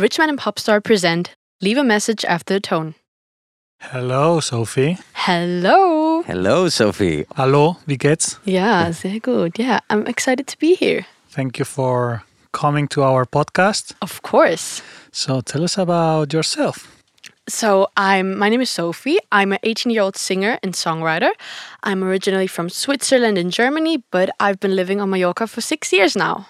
Richman and Popstar present Leave a Message After the Tone. Hello, Sophie. Hello. Hello, Sophie. Hallo, wie geht's? Yeah, sehr gut. Yeah, I'm excited to be here. Thank you for coming to our podcast. Of course. So tell us about yourself. So I'm my name is Sophie. I'm an 18-year-old singer and songwriter. I'm originally from Switzerland and Germany, but I've been living on Mallorca for 6 years now.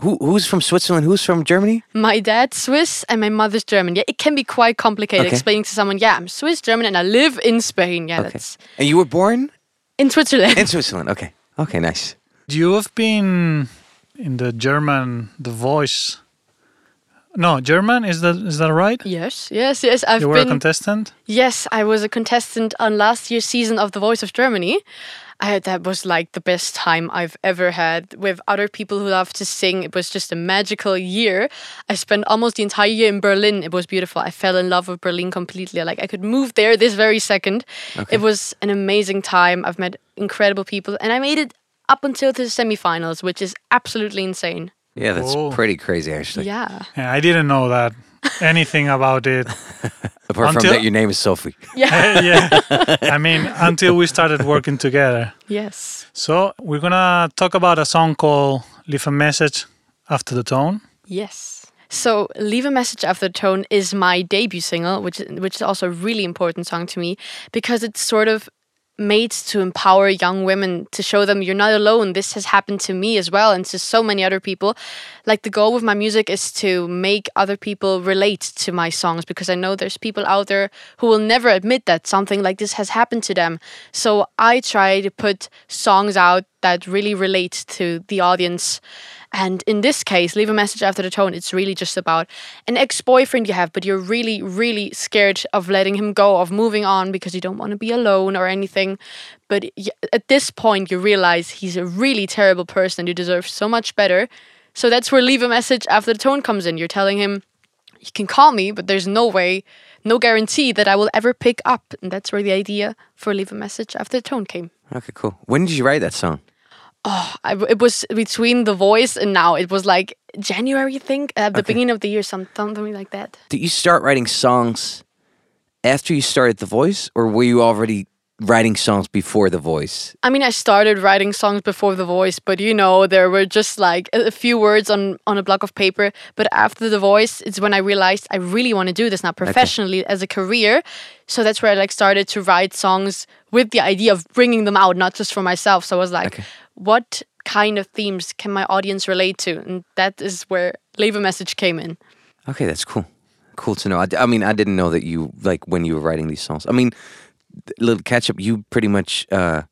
Who, who's from Switzerland? Who's from Germany? My dad's Swiss and my mother's German. Yeah, it can be quite complicated Okay. explaining to someone, yeah, I'm Swiss, German, and I live in Spain. Yeah, Okay. that's And you were born in Switzerland. in Switzerland. Okay. Okay, nice. Do you have been in the German The Voice. No, German is that is that right? yes, yes, yes. I've you were a contestant. Yes, I was a contestant on last year's season of The Voice of Germany. I, that was like the best time I've ever had with other people who love to sing. It was just a magical year. I spent almost the entire year in Berlin. It was beautiful. I fell in love with Berlin completely. Like I could move there this very second. It was an amazing time. I've met incredible people and I made it up until the semifinals, which is absolutely insane. Yeah, that's Cool. pretty crazy, actually. Yeah. Yeah, I didn't know that anything about it. Apart from that, your name is Sophie. Yeah. yeah, I mean until we started working together. yes. So we're gonna talk about a song called "Leave a Message After the Tone." Yes. So, "Leave a Message After the Tone" is my debut single, which which is also a really important song to me because it's sort of made to empower young women to show them you're not alone. This has happened to me as well, and to so many other people. Like the goal with my music is to make other people relate to my songs because I know there's people out there who will never admit that something like this has happened to them. So I try to put songs out that really relate to the audience. And in this case, leave a message after the tone. It's really just about an ex boyfriend you have, but you're really, really scared of letting him go, of moving on because you don't want to be alone or anything. But at this point, you realize he's a really terrible person. And you deserve so much better. So that's where leave a message after the tone comes in. You're telling him, you can call me, but there's no way, no guarantee that I will ever pick up. And that's where the idea for leave a message after the tone came. Okay, cool. When did you write that song? Oh, I, it was between the voice and now. It was like January, I think, at the Okay. beginning of the year, some, something like that. Did you start writing songs after you started The Voice, or were you already writing songs before The Voice? I mean, I started writing songs before the voice, but you know, there were just like a few words on on a block of paper. But after the voice, it's when I realized I really want to do this now professionally as a career. So that's where I like started to write songs with the idea of bringing them out, not just for myself. So I was like, Okay. What kind of themes can my audience relate to? And that is where Leave a Message came in. Okay, that's cool. Cool to know. I mean, I didn't know that you like when you were writing these songs. I mean, th- little catch up. You pretty much uh,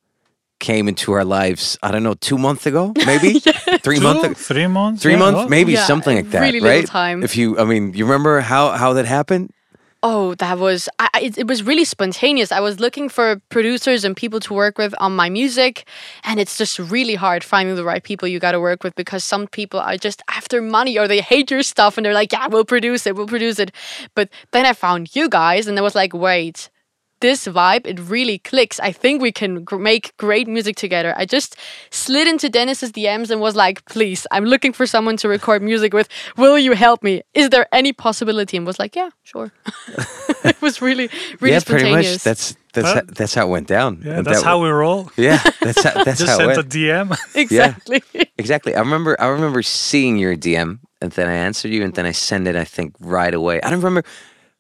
came into our lives. I don't know, two months ago, maybe three months. Three months, Three Yeah, months, oh. maybe Yeah, something like that, really little right? time. If you, I mean, you remember how how that happened? Oh, that was I, it, it was really spontaneous. I was looking for producers and people to work with on my music, and it's just really hard finding the right people you got to work with because some people are just after money or they hate your stuff and they're like, "Yeah, we'll produce it, we'll produce it." But then I found you guys, and I was like, "Wait, this vibe it really clicks. I think we can gr- make great music together." I just slid into Dennis's DMs and was like, "Please, I'm looking for someone to record music with. Will you help me? Is there any possibility?" And was like, "Yeah, sure." it was really, really yeah, pretty much. That's that's Huh? ho- that's how it went down. Yeah, And that's that how we roll. Yeah, that's how, that's Just how it sent a. DM. exactly. Exactly. I remember. I remember seeing your DM, and then I answered you, and then I sent it. I think right away. I don't remember.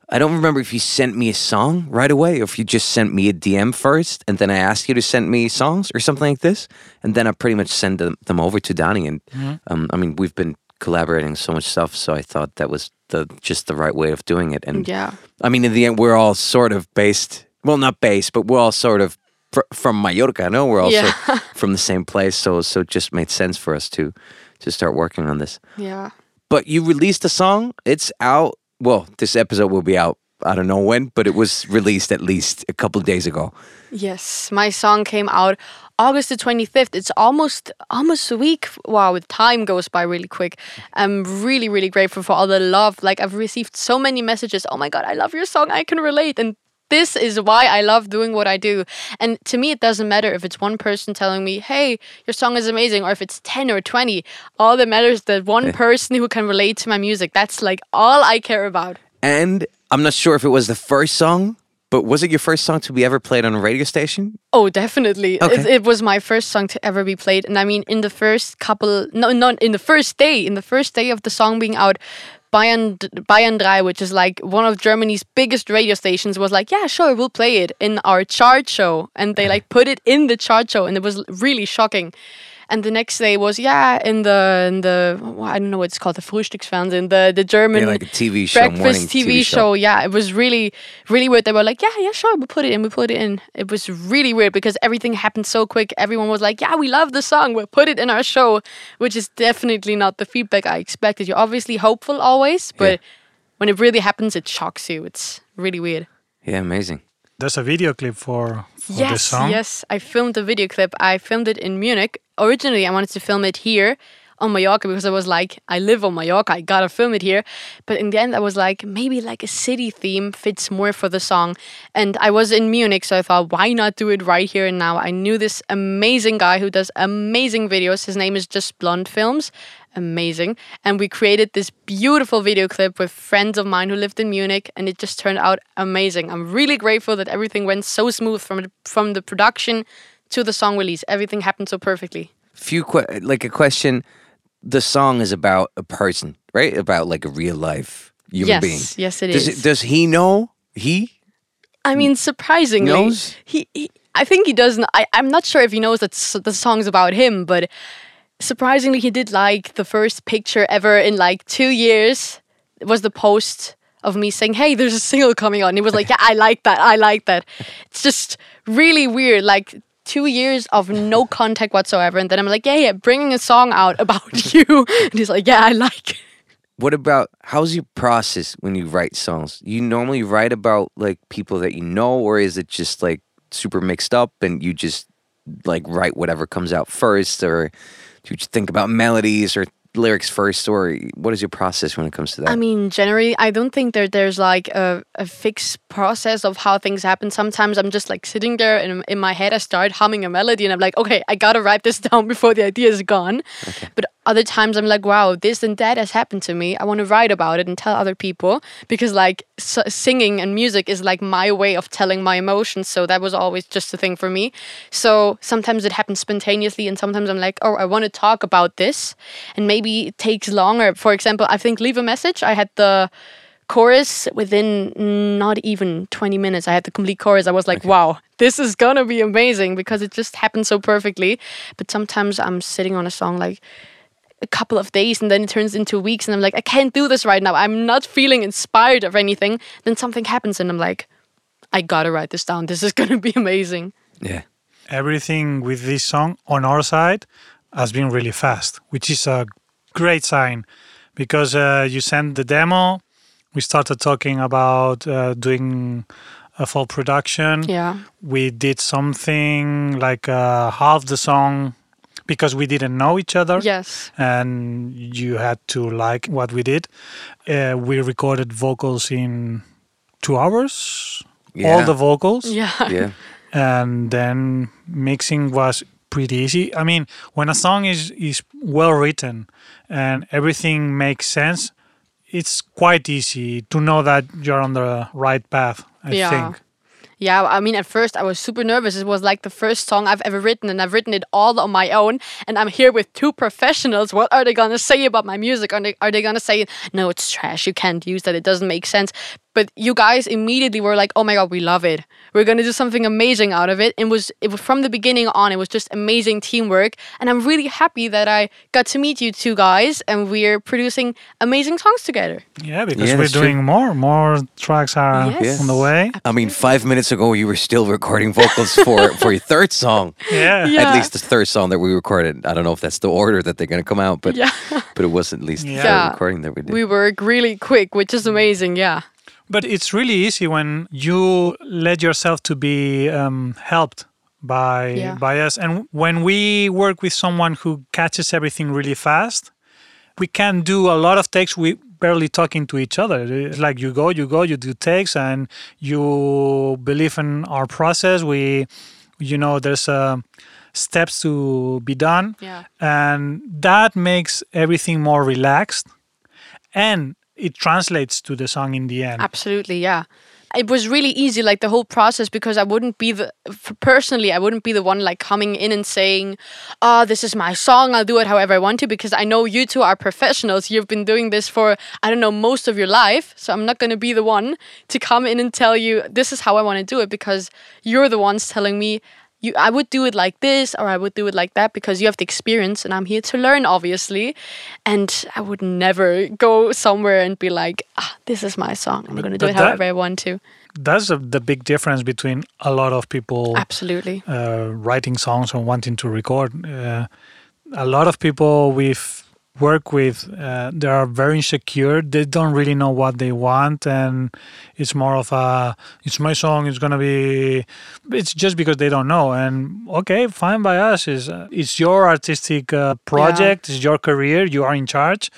I don't remember if you sent me a song right away, or if you just sent me a DM first, and then I asked you to send me songs or something like this, and then I pretty much sent them, them over to Dani. And um, I mean, we've been collaborating so much stuff, so I thought that was the just the right way of doing it. And Yeah. I mean, in the end, we're all sort of based. Well, not based, but we're all sort of fr- from Mallorca. No, we're also Yeah. from the same place, so so it just made sense for us to to start working on this. Yeah. But you released a song. It's out. Well, this episode will be out. I don't know when, but it was released at least a couple days ago. Yes, my song came out August the 25th. It's almost almost a week. Wow, time goes by really quick. I'm really really grateful for all the love. Like I've received so many messages. Oh my god, I love your song. I can relate and this is why I love doing what I do. And to me, it doesn't matter if it's one person telling me, hey, your song is amazing, or if it's 10 or 20. All that matters is that one eh. person who can relate to my music. That's like all I care about. And I'm not sure if it was the first song, but was it your first song to be ever played on a radio station? Oh, definitely. Okay. It, it was my first song to ever be played. And I mean, in the first couple, no, not in the first day, in the first day of the song being out, Bayern, Bayern 3, which is like one of Germany's biggest radio stations, was like, yeah, sure, we'll play it in our chart show. And they like put it in the chart show, and it was really shocking. And the next day was, yeah, in the, in the well, I don't know what it's called, the Frühstücksfernsehen, the, the German Yeah, like a TV show, breakfast TV, TV show. show. Yeah, it was really, really weird. They were like, yeah, yeah, sure, we put it in, we put it in. It was really weird because everything happened so quick. Everyone was like, yeah, we love the song, we'll put it in our show, which is definitely not the feedback I expected. You're obviously hopeful always, but Yeah. when it really happens, it shocks you. It's really weird. Yeah, amazing. There's a video clip for, for this Yes, song. yes. I filmed a video clip. I filmed it in Munich. Originally, I wanted to film it here on Mallorca because I was like, I live on Mallorca. I gotta film it here. But in the end, I was like, maybe like a city theme fits more for the song. And I was in Munich, so I thought, why not do it right here and now? I knew this amazing guy who does amazing videos. His name is Just Blonde Films. Amazing. And we created this beautiful video clip with friends of mine who lived in Munich, and it just turned out amazing. I'm really grateful that everything went so smooth from from the production to the song release. Everything happened so perfectly. Few que- like a question. The song is about a person, right? About like a real life human yes, being. yes, it does is. does he know? He I mean, surprisingly, knows? he, he. I think he doesn't. I, I'm not sure if he knows that the song's about him, but surprisingly, he did like the first picture ever in like two years. It was the post of me saying, "Hey, there's a single coming on." And he was like, "Yeah, I like that. I like that." It's just really weird. Like two years of no contact whatsoever, and then I'm like, "Yeah, yeah, bringing a song out about you," and he's like, "Yeah, I like." it." What about how's your process when you write songs? You normally write about like people that you know, or is it just like super mixed up and you just like write whatever comes out first, or do you think about melodies or lyrics first, or what is your process when it comes to that? I mean, generally, I don't think that there's like a, a fixed process of how things happen. Sometimes I'm just like sitting there and in my head, I start humming a melody and I'm like, okay, I gotta write this down before the idea is gone. But other times I'm like, wow, this and that has happened to me. I want to write about it and tell other people because like s- singing and music is like my way of telling my emotions. So that was always just a thing for me. So sometimes it happens spontaneously and sometimes I'm like, oh, I want to talk about this and maybe it takes longer. For example, I think Leave a Message, I had the chorus within not even 20 minutes. I had the complete chorus. I was like, wow, this is gonna be amazing because it just happened so perfectly. But sometimes I'm sitting on a song like a couple of days and then it turns into weeks and I'm like, I can't do this right now. I'm not feeling inspired of anything. Then something happens and I'm like, I gotta write this down. This is gonna be amazing. yeah, Everything with this song on our side has been really fast, which is a great sign because uh, you sent the demo. We started talking about uh, doing a full production. Yeah. we did something like uh, half the song because we didn't know each other. Yes. and you had to like what we did. Uh, we recorded vocals in two hours. All the vocals. Yeah. yeah, and then mixing was pretty easy. I mean when a song is is well written and everything makes sense it's quite easy to know that you're on the right path i Yeah. think Yeah, I mean, at first I was super nervous. It was like the first song I've ever written, and I've written it all on my own. And I'm here with two professionals. What are they gonna say about my music? Are they, are they gonna say, no, it's trash, you can't use that, it doesn't make sense? But you guys immediately were like, oh my god, we love it. We're gonna do something amazing out of it. It was, it was from the beginning on, it was just amazing teamwork. And I'm really happy that I got to meet you two guys, and we're producing amazing songs together. Yeah, because Yeah, we're that's true. doing more. More tracks are Yes. on the way. I mean, five minutes ago you were still recording vocals for for your third song. Yeah. Yeah. At least the third song that we recorded. I don't know if that's the order that they're gonna come out, but Yeah. but it was at least the Yeah. third recording that we did. We work really quick, which is amazing. Yeah. But it's really easy when you let yourself to be um, helped by Yeah. by us, and when we work with someone who catches everything really fast, we can do a lot of takes. We barely talking to each other. It's like you go, you go, you do takes, and you believe in our process. We, you know, there's uh, steps to be done, Yeah. and that makes everything more relaxed, and it translates to the song in the end. Absolutely, yeah. It was really easy, like the whole process, because I wouldn't be the personally, I wouldn't be the one like coming in and saying, "Ah, this is my song. I'll do it however I want to," because I know you two are professionals. You've been doing this for I don't know most of your life, so I'm not gonna be the one to come in and tell you this is how I want to do it, because you're the ones telling me. You, I would do it like this or I would do it like that because you have the experience and I'm here to learn, obviously. And I would never go somewhere and be like, ah, this is my song. I'm going to do it that- however I want to. That's a, the big difference between a lot of people Absolutely. uh, writing songs or wanting to record. Uh, a lot of people we've worked with, uh, they are very insecure. They don't really know what they want, and it's more of a, it's my song. It's gonna be, it's just because they don't know. And okay, fine by us. Is uh, it's your artistic uh, project. It's your career. You are in charge.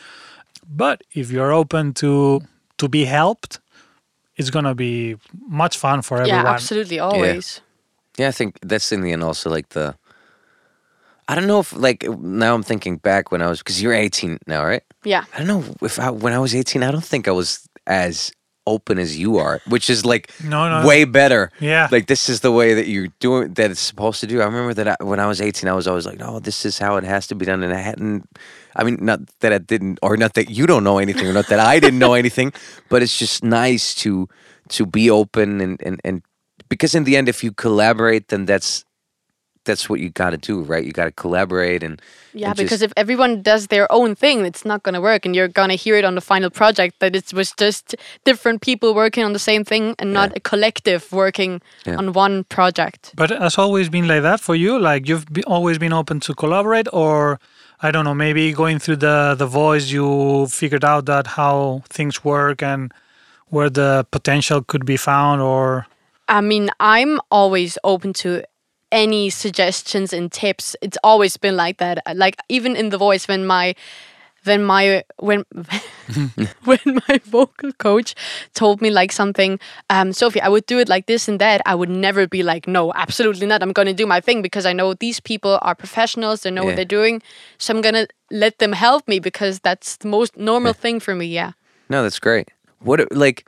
But if you're open to to be helped, it's gonna be much fun for everyone. Yeah, absolutely. Always. Yeah, I think that's in the end also like the. I don't know if like now I'm thinking back when I was because you're 18 now, right? Yeah. I don't know if I, when I was 18, I don't think I was as open as you are, which is like No, no. way better. Yeah. Like this is the way that you're doing that it's supposed to do. I remember that I, when I was 18, I was always like, no, this is how it has to be done. And I hadn't, I mean, not that I didn't, or not that you don't know anything, or not that I didn't know anything, but it's just nice to to be open and and and because in the end, if you collaborate, then that's that's what you got to do, right? You got to collaborate and Yeah, and because just- if everyone does their own thing, it's not going to work. And you're going to hear it on the final project that it was just different people working on the same thing and not a collective working Yeah. on one project. But has always been like that for you? Like you've be, always been open to collaborate, or I don't know, maybe going through the the voice, you figured out that how things work and where the potential could be found, or I mean, I'm always open to any suggestions and tips. It's always been like that. Like even in the voice when my when my when when my vocal coach told me like something, um, Sophie, I would do it like this and that. I would never be like, no, absolutely not. I'm gonna do my thing because I know these people are professionals. They know Yeah. what they're doing. So I'm gonna let them help me because that's the most normal thing for me. Yeah. No, that's great. What like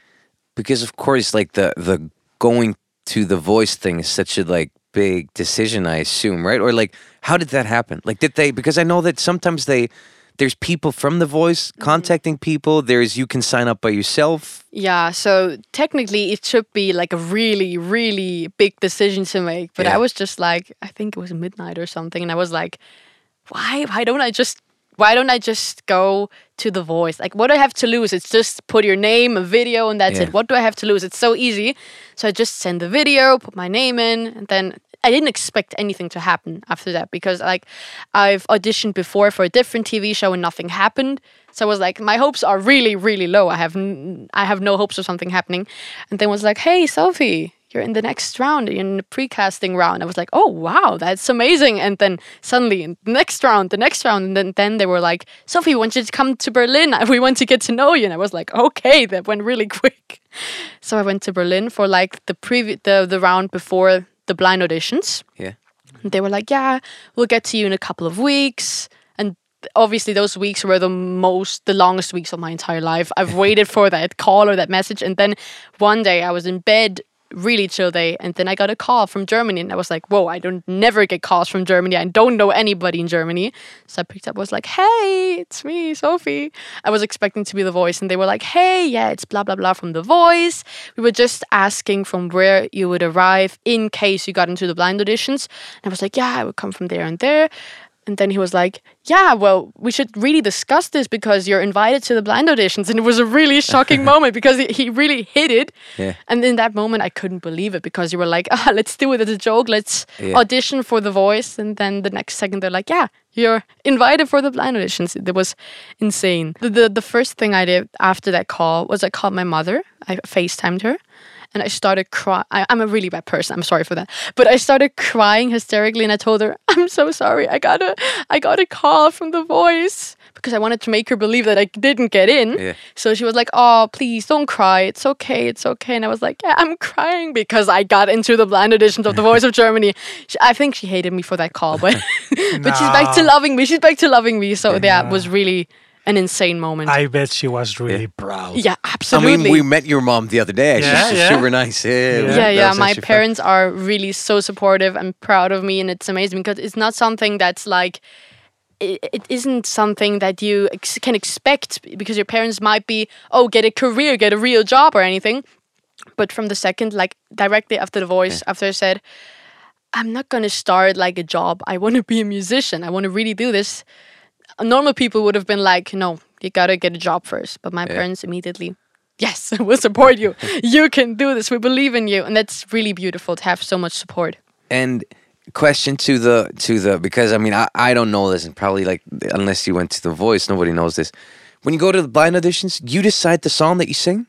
because of course like the the going to the voice thing is such a like big decision I assume, right? Or like how did that happen? Like did they because I know that sometimes they there's people from the voice mm-hmm. contacting people, there's you can sign up by yourself. Yeah, so technically it should be like a really, really big decision to make. But Yeah. I was just like, I think it was midnight or something, and I was like, why? Why don't I just? Why don't I just go to the voice? Like, what do I have to lose? It's just put your name, a video, and that's Yeah. it. What do I have to lose? It's so easy. So I just send the video, put my name in, and then I didn't expect anything to happen after that because like I've auditioned before for a different TV show and nothing happened. So I was like, my hopes are really, really low. I have n- I have no hopes of something happening. And then was like, hey Sophie, you're in the next round. You're in the pre-casting round. I was like, oh wow, that's amazing. And then suddenly in the next round, the next round, and then then they were like, Sophie, we want you to come to Berlin. We want to get to know you. And I was like, okay, that went really quick. So I went to Berlin for like the previ- the the round before the blind auditions. Yeah. And they were like, yeah, we'll get to you in a couple of weeks. And obviously, those weeks were the most, the longest weeks of my entire life. I've waited for that call or that message. And then one day I was in bed, really chill day. And then I got a call from Germany. And I was like, whoa, I don't never get calls from Germany. I don't know anybody in Germany. So I picked up, was like, hey, it's me, Sophie. I was expecting to be the voice. And they were like, hey, yeah, it's blah, blah, blah from the voice. We were just asking from where you would arrive in case you got into the blind auditions. And I was like, yeah, I would come from there and there. And then he was like, Yeah, well, we should really discuss this because you're invited to the blind auditions. And it was a really shocking moment because he- he really hit it. Yeah. And in that moment, I couldn't believe it because you were like, ah, let's do it as a joke. Let's Yeah. audition for the voice. And then the next second, they're like, yeah, you're invited for the blind auditions. It was insane. The, the, the first thing I did after that call was I called my mother. I FaceTimed her. And I started crying. I'm a really bad person. I'm sorry for that. But I started crying hysterically, and I told her, "I'm so sorry. I got a, I got a call from the voice." because I wanted to make her believe that I didn't get in. Yeah. So she was like, "Oh, please don't cry. It's okay. It's okay." And I was like, "Yeah, I'm crying because I got into the blind auditions of The Voice of Germany." She, I think she hated me for that call, but but she's back to loving me. She's back to loving me. So yeah, it was really an insane moment. I bet she was really proud. yeah, absolutely. I mean, we met your mom the other day. Actually. Yeah, She's yeah. super nice. Yeah, Yeah. yeah, yeah. My actually fun. parents are really so supportive and proud of me, and it's amazing because it's not something that's like. It, it isn't something that you ex- can expect because your parents might be, oh, get a career, get a real job or anything. But from the second, like directly after the voice, after I said, I'm not going to start like a job. I want to be a musician. I want to really do this. Normal people would have been like, no, you got to get a job first. But my parents immediately, yes, we'll support you. you can do this. We believe in you. And that's really beautiful to have so much support. And question to the to the because I mean I, I don't know this and probably like unless you went to the voice nobody knows this. When you go to the blind auditions, you decide the song that you sing.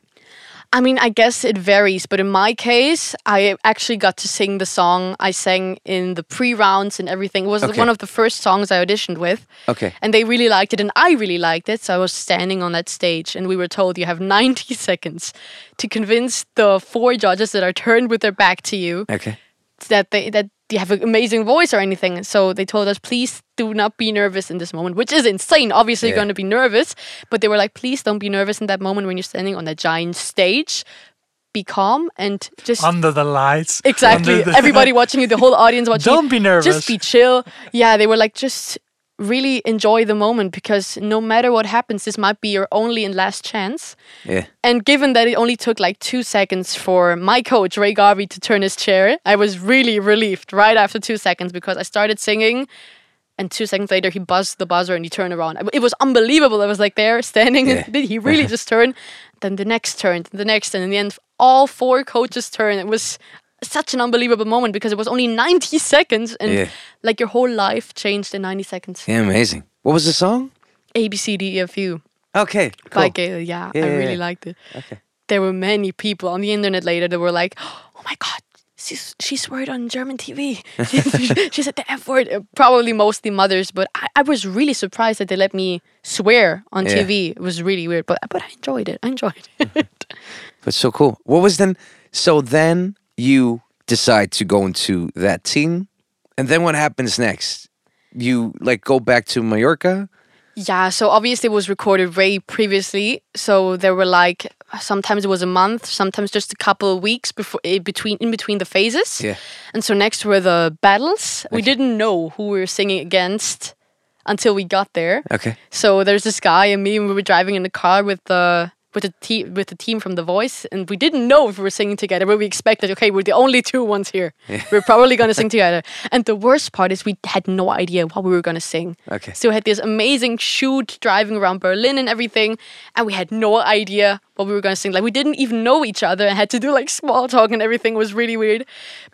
I mean, I guess it varies, but in my case, I actually got to sing the song I sang in the pre rounds and everything. It was Okay. one of the first songs I auditioned with. Okay. And they really liked it, and I really liked it. So I was standing on that stage, and we were told you have 90 seconds to convince the four judges that are turned with their back to you Okay. that they that you have an amazing voice or anything. So they told us, please do not be nervous in this moment, which is insane. Obviously, Yeah. you're going to be nervous, but they were like, please don't be nervous in that moment when you're standing on that giant stage. Be calm and just Under the lights. exactly the- everybody watching you, the whole audience watching. you, Don't be nervous. Just be chill. Yeah, they were like, just really enjoy the moment because no matter what happens, this might be your only and last chance. Yeah. And given that it only took like two seconds for my coach, Rea Garvey, to turn his chair, I was really relieved right after two seconds because I started singing. And two seconds later, he buzzed the buzzer and he turned around. It was unbelievable. I was like there standing, Yeah. and did he really just turn? Then the next turn, the next, and in the end, all four coaches turned. It was such an unbelievable moment because it was only 90 seconds and Yeah. like your whole life changed in 90 seconds. Yeah, amazing. What was the song? A, B, C, D, E, F, U Okay. Cool. by Gayle. Yeah, Yeah, I yeah, really liked it Okay. there were many people on the internet later that were like, "Oh my god, she's she sweared on German TV. She, she said the F word." Uh, Probably mostly mothers, but I, I was really surprised that they let me swear on. TV. It was really weird, but but I enjoyed it. I enjoyed it. That's so cool. What was then? So then you decide to go into that team, and then what happens next? You like go back to Mallorca. yeah, so obviously it was recorded way previously. So there were like sometimes it was a month, sometimes just a couple of weeks before eh, in between in between the phases. Yeah. And so next were the battles. We didn't know who we were singing against until we got there. Okay. So there's this guy and me, and we were driving in the car with the with the team with the team from The Voice, and we didn't know if we were singing together, but we expected, okay, we're the only two ones here. We're probably gonna sing together. And the worst part is we had no idea what we were gonna sing. Okay. So we had this amazing shoot driving around Berlin and everything, and we had no idea what we were gonna sing. Like we didn't even know each other and had to do like small talk and everything It was really weird.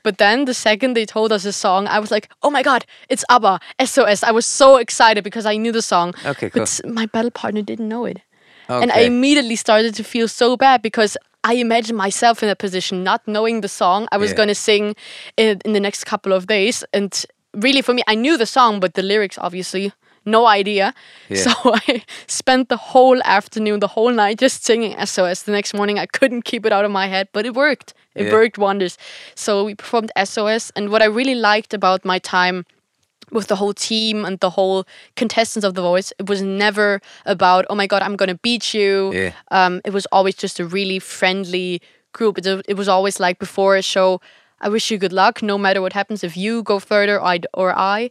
But then the second they told us the song, I was like, oh my god, it's ABBA, SOS. I was so excited because I knew the song. Okay, cool. But my battle partner didn't know it. Okay. And I immediately started to feel so bad because I imagined myself in that position, not knowing the song I was Yeah. going to sing in, in the next couple of days. And really, for me, I knew the song, but the lyrics, obviously, no idea. Yeah. So I spent the whole afternoon, the whole night just singing SOS. The next morning, I couldn't keep it out of my head, but it worked. It Yeah. worked wonders. So we performed SOS. And what I really liked about my time with the whole team and the whole contestants of The Voice, it was never about, oh my God, I'm going to beat you. Yeah. Um, it was always just a really friendly group. It, it was always like before a show, I wish you good luck, no matter what happens. If you go further or I, or I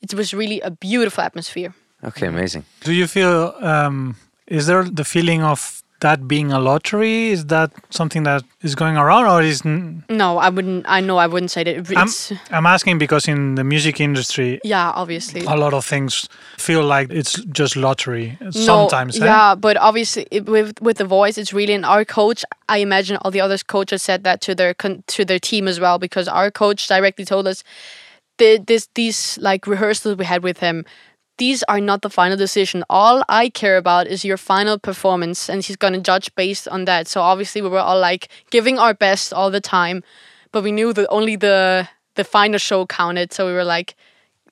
it was really a beautiful atmosphere. Okay, amazing. Do you feel? Um, is there the feeling of that being a lottery? Is that something that is going around, or is? n- No, I wouldn't. I know I wouldn't say that. I'm, I'm asking because in the music industry, yeah, obviously. a lot of things feel like it's just lottery. No, Sometimes, eh? yeah, but obviously it, with with the voice, it's really and our coach. I imagine all the other coaches said that to their con- to their team as well because our coach directly told us the, this these like rehearsals we had with him. These are not the final decision. All I care about is your final performance, and he's gonna judge based on that. So obviously we were all like giving our best all the time, but we knew that only the the final show counted. So we were like,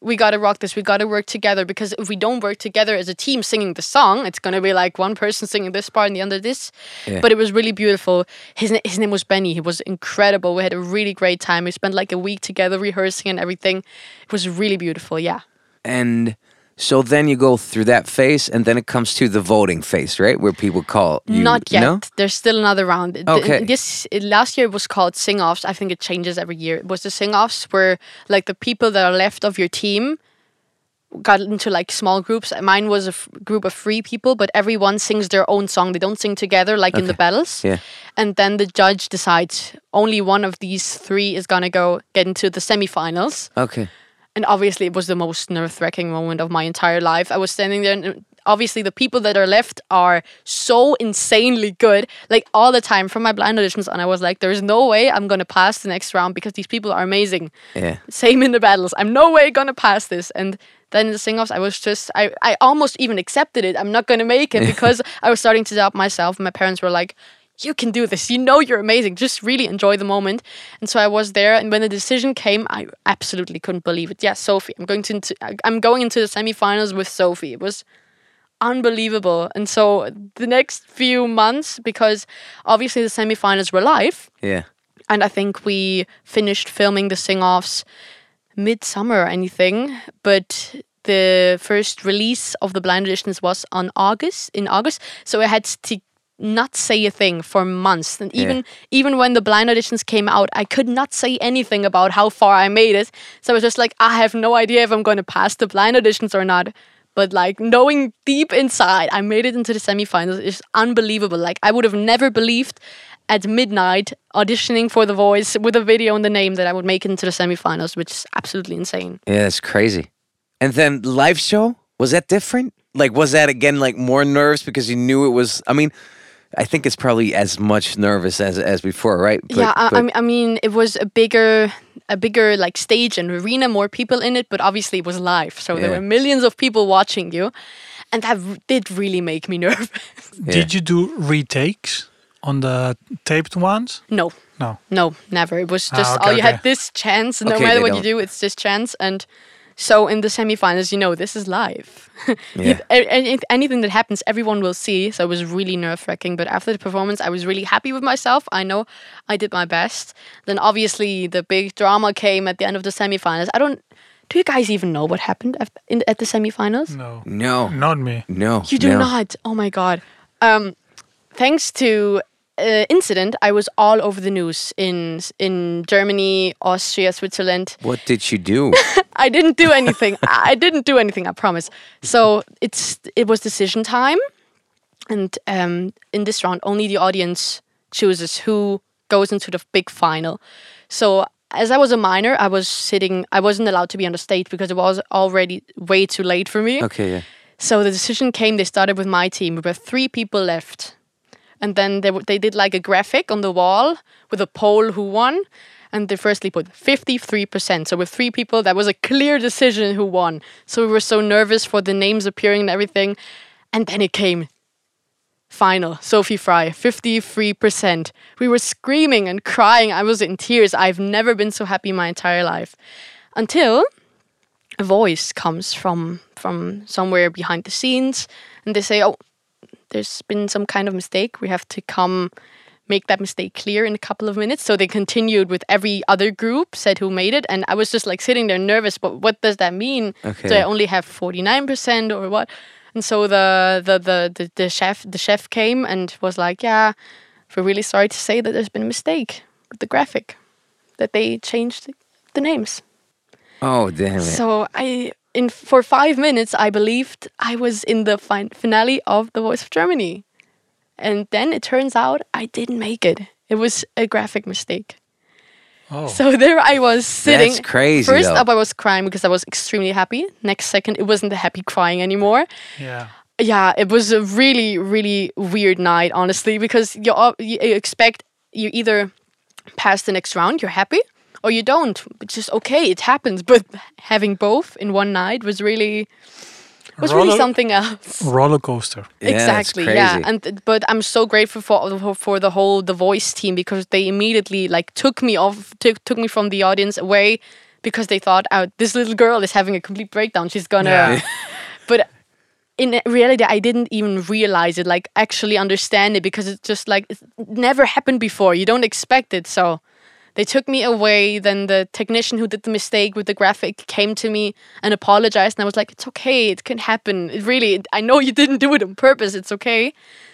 we gotta rock this. We gotta work together because if we don't work together as a team singing the song, it's gonna be like one person singing this part and the other this. Yeah. But it was really beautiful. His his name was Benny. He was incredible. We had a really great time. We spent like a week together rehearsing and everything. It was really beautiful. Yeah. And so then you go through that phase, and then it comes to the voting phase, right? Where people call you. Not yet. No? There's still another round. Okay. This last year it was called sing offs. I think it changes every year. It was the sing offs where like the people that are left of your team got into like small groups. Mine was a f- group of three people, but everyone sings their own song. They don't sing together like in the battles. Yeah. And then the judge decides only one of these three is gonna go get into the semifinals Okay. And obviously it was the most nerve-wracking moment of my entire life. I was standing there and uh, obviously the people that are left are so insanely good like all the time from my blind auditions and i was like there's no way i'm gonna pass the next round because these people are amazing. Yeah. same in the battles. I'm no way gonna pass this. And then in the sing-offs i was just i, I almost even accepted it. I'm not gonna make it because i was starting to doubt myself. My parents were like you can do this. You know you're amazing. Just really enjoy the moment. And so i was there and when the decision came i absolutely couldn't believe it. Yeah sophie i'm going to into, i'm going into the semifinals with sophie. It was unbelievable. And so the next few months because obviously the semifinals were live. Yeah. and I think we finished filming the sing offs midsummer or anything. But the first release of the blind auditions was on August in August, so I had to not say a thing for months and even even when the blind auditions came out i could not say anything about how far i made it so i was just like i have no idea if i'm going to pass the blind auditions or not but like knowing deep inside i made it into the semifinals is unbelievable like i would have never believed at midnight auditioning for the voice with a video and the name that i would make it into the semifinals which is absolutely insane Yeah, that's crazy. And then live show was that different? Like, was that again like more nerves because you knew it was? I mean, I think it's probably as much nervous as as before, right? But- yeah I, but- I mean- it was a bigger a bigger like stage and arena more people in it but obviously it was live so there were millions of people watching you and that did really make me nervous. Did you do retakes on the taped ones? no. No. no never. It was Ah, just okay, all you had this chance no Okay, matter what you don't- do it's this chance and so in the semifinals you know this is live Yeah. A- a- anything that happens everyone will see. So it was really nerve-wracking. But after the performance i was really happy with myself. I know i did my best. Then obviously the big drama came at the end of the semifinals. I don't do you guys even know what happened at, in, at the semifinals? No. no, Not me. no, you do no. not? Oh my god. Um thanks to uh, incident i was all over the news in in germany austria switzerland What did you do? I didn't do anything. I didn't do anything. I promise. So it's it was decision time, and um, in this round, only the audience chooses who goes into the big final. So as I was a minor, I was sitting. I wasn't allowed to be on the stage because it was already way too late for me. Okay, yeah. So the decision came. They started with my team. We were three people left, and then they they did like a graphic on the wall with a poll who won, and they firstly put fifty three percent. So with three people, that was a clear decision who won. So we were so nervous for the names appearing and everything, and then it came. Final, Sophie Frei, 53%. We were screaming and crying. I was in tears. I've never been so happy in my entire life. Until a voice comes from from somewhere behind the scenes and they say oh there's been some kind of mistake. We have to come make that mistake clear in a couple of minutes. So they continued with every other group said who made it. And i was just like sitting there nervous but what does that mean? Okay. do i only have 49% or what? And so the the the the, the chef the chef came and was like yeah we're really sorry to say that there's been a mistake with the graphic that they changed the names. Oh damn it! so I, in for five minutes, I believed I was in the fin- finale of The Voice of Germany, and then it turns out I didn't make it. It was a graphic mistake. Oh. So there I was sitting. That's crazy, First though. up, I was crying because I was extremely happy. Next second, it wasn't the happy crying anymore. yeah. Yeah, it was a really, really weird night, honestly, because you, you expect you either pass the next round, you're happy, or you don't. It's just okay, it happens. But having both in one night was really was really something else. Roller coaster. Yeah, exactly. Yeah, crazy. and but I'm so grateful for for- for the whole the voice team because they immediately like took me off took took me from the audience away because they thought, "Oh, this little girl is having a complete breakdown. She's gonna." Yeah. but in reality, I didn't even realize it, like actually understand it, because it's just like it's never happened before. You don't expect it, so they took me away. Then the technician who did the mistake with the graphic came to me and apologized, and I was like, "It's okay. It can happen. It really. I know you didn't do it on purpose. It's okay."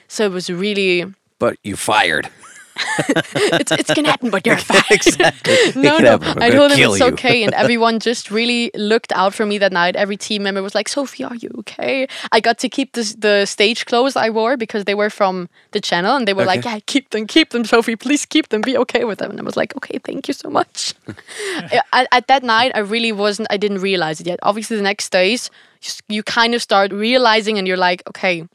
So it was really But you fired. it's it's gonna happen, but you're fine. exactly. No, no. I told them kill it's you. okay, and everyone just really looked out for me that night. Every team member was like, "Sophie, are you okay?" I got to keep the the stage clothes I wore because they were from the channel, and they were like, "Yeah, keep them, keep them, Sophie. Please keep them. Be okay with them." And I was like, "Okay, thank you so much." at, at that night, I really wasn't. I didn't realize it yet. Obviously, the next days, you kind of start realizing, and you're like, "Okay."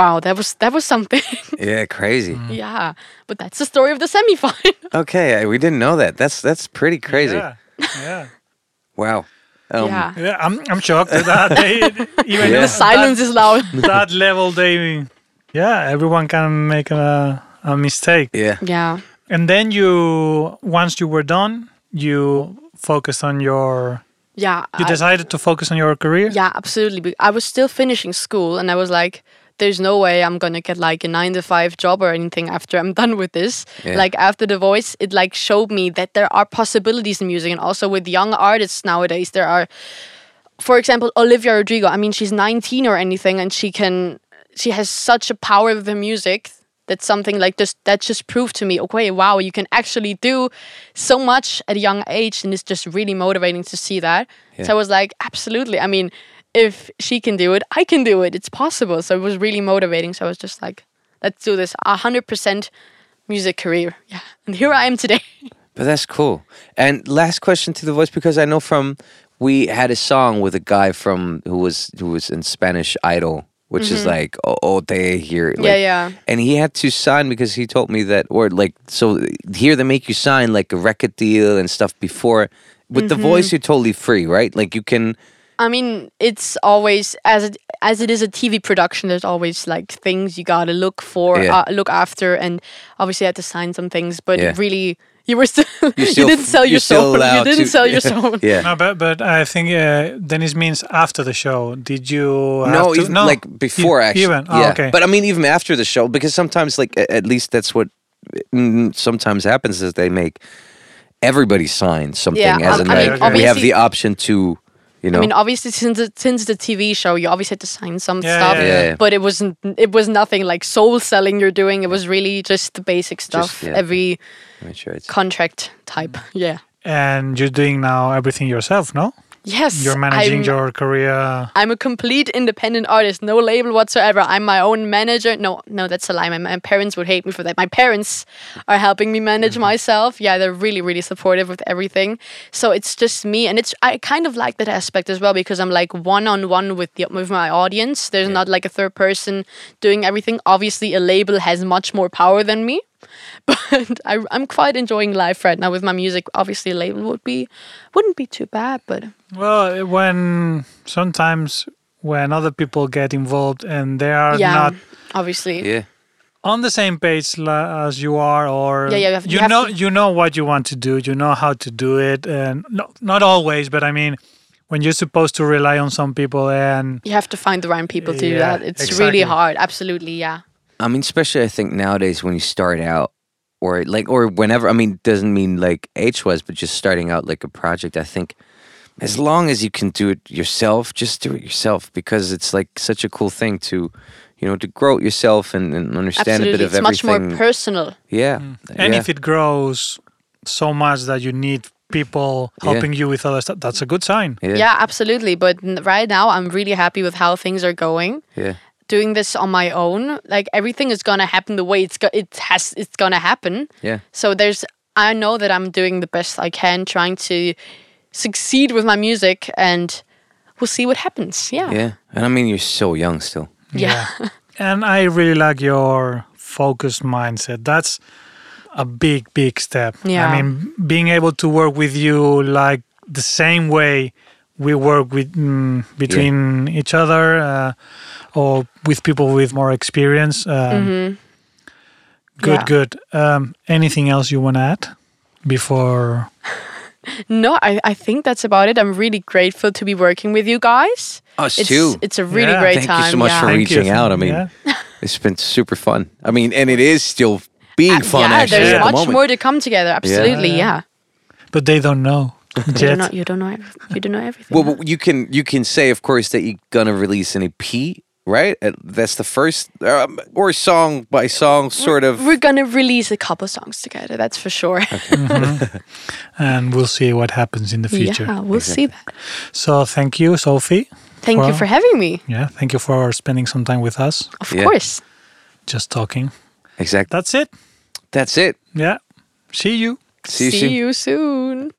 Wow, that was that was something. Yeah, crazy. yeah, but that's the story of the semifinal. Okay, we didn't know that. That's that's pretty crazy. Yeah. Yeah. Wow. Um, yeah, Yeah, I'm I'm shocked at that they even Yeah. the silence is loud. that, that level they yeah everyone can make a, a mistake Yeah. Yeah. and then you once you were done you focused on your Yeah. you I- decided to focus on your career yeah, absolutely. I was still finishing school and I was like, there's no way I'm gonna get like a nine to five job or anything after I'm done with this. Yeah. Like after the voice, it like showed me that there are possibilities in music and also with young artists nowadays there are for example, Olivia Rodrigo. I mean, she's 19 or anything, and she can, she has such a power with her music. that something like just that just proved to me, okay, wow, you can actually do so much at a young age, and it's just really motivating to see that. So I was like, absolutely. I mean, if she can do it, I can do it. It's possible. So it was really motivating. So I was just like, let's do this. A hundred percent music career. Yeah, and here I am today. But that's cool. And last question to the voice because I know from we had a song with a guy from who was who was in Spanish Idol, which is like oh, oh they here. Mm-hmm. Yeah, yeah. And he had to sign because he told me that or like so here they make you sign like a record deal and stuff before. With Mm-hmm. the voice, you're totally free, right? Like you can. I mean, it's always as it as it is a TV production. There's always like things you gotta look for, Yeah. uh, look after, and obviously I had to sign some things. But Yeah. really, you were still, you still didn't sell your still soul. You didn't to- sell your soul. Yeah. no but but i think uh, dennis means after the show did you have no, to, even, like before E- actually. even oh, yeah. okay But I mean, even after the show, because sometimes, like, at least that's what mm, sometimes happens is they make everybody sign something Yeah, as I- in I mean, like we have the option to, you know. I mean, obviously, since it, since the TV show, you obviously had to sign some Yeah, stuff. yeah, yeah. Yeah. But it wasn't. It was nothing like soul selling you're doing. It was really just the basic stuff. yeah. Every sure contract type. Yeah. and you're doing now everything yourself no Yes. you're managing I'm- your career I'm a complete independent artist, no label whatsoever. I'm my own manager. No, no, that's a lie. My, my parents would hate me for that. My parents are helping me manage mm-hmm. myself. Yeah, they're really, really supportive with everything. So it's just me, and it's I kind of like that aspect as well because I'm like one on one with the with my audience. There's not like a third person doing everything. Obviously, a label has much more power than me. But I, I'm quite enjoying life right now with my music. Obviously, a label would be wouldn't be too bad, but well when sometimes when other people get involved and they are yeah, not obviously. yeah. on the same page as you are or Yeah, yeah, you have- you, you have know to- you know what you want to do you know how to do it and no, not always but i mean when you're supposed to rely on some people and you have to find the right people to do that. It's exactly. really hard. Absolutely, yeah. I mean, especially I think nowadays when you start out, or like, or whenever. I mean, doesn't mean like age wise, but just starting out like a project. I think as long as you can do it yourself, just do it yourself because it's like such a cool thing to, you know, to grow it yourself and, and understand Absolutely, a bit of it's much more personal. yeah, mm. and yeah. if it grows so much that you need people Yeah. helping you with other stuff that's a good sign yeah, Yeah. absolutely. But right now, I'm really happy with how things are going. yeah, Doing this on my own, like everything is gonna happen the way it's go- it has it's gonna happen. yeah. So there's I know that I'm doing the best I can, trying to succeed with my music, and we'll see what happens. Yeah. Yeah, and I mean you're so young still. Yeah. and i really like your focused mindset that's a big big step Yeah. i mean being able to work with you like the same way we work with mm, between each other uh, or with people with more experience um, good Mm-hmm. Yeah. good um, anything else you want to add before No, I, I think that's about it. I'm really grateful to be working with you guys. Us it's, too. It's a really Yeah. great Thank time. Thank you so much yeah. for Thank you. reaching out. I mean, Yeah. it's been super fun. I mean, and it is still being fun yeah, actually there's at the much moment. more to come together. Absolutely, Yeah. yeah. But they don't know You don't know. You don't know. You don't know everything. Well, huh? you can you can say, of course, that you're gonna release an EP, right? That's the first, um, or song by song, sort of. We're gonna release a couple songs together. That's for sure. and we'll see what happens in the future. yeah, we'll see that. So thank you, Sophie. Thank you for having me. Yeah, thank you for spending some time with us, Of Yeah. course. just talking. Exactly. That's it. That's it. Yeah. See you. See you see soon. you soon.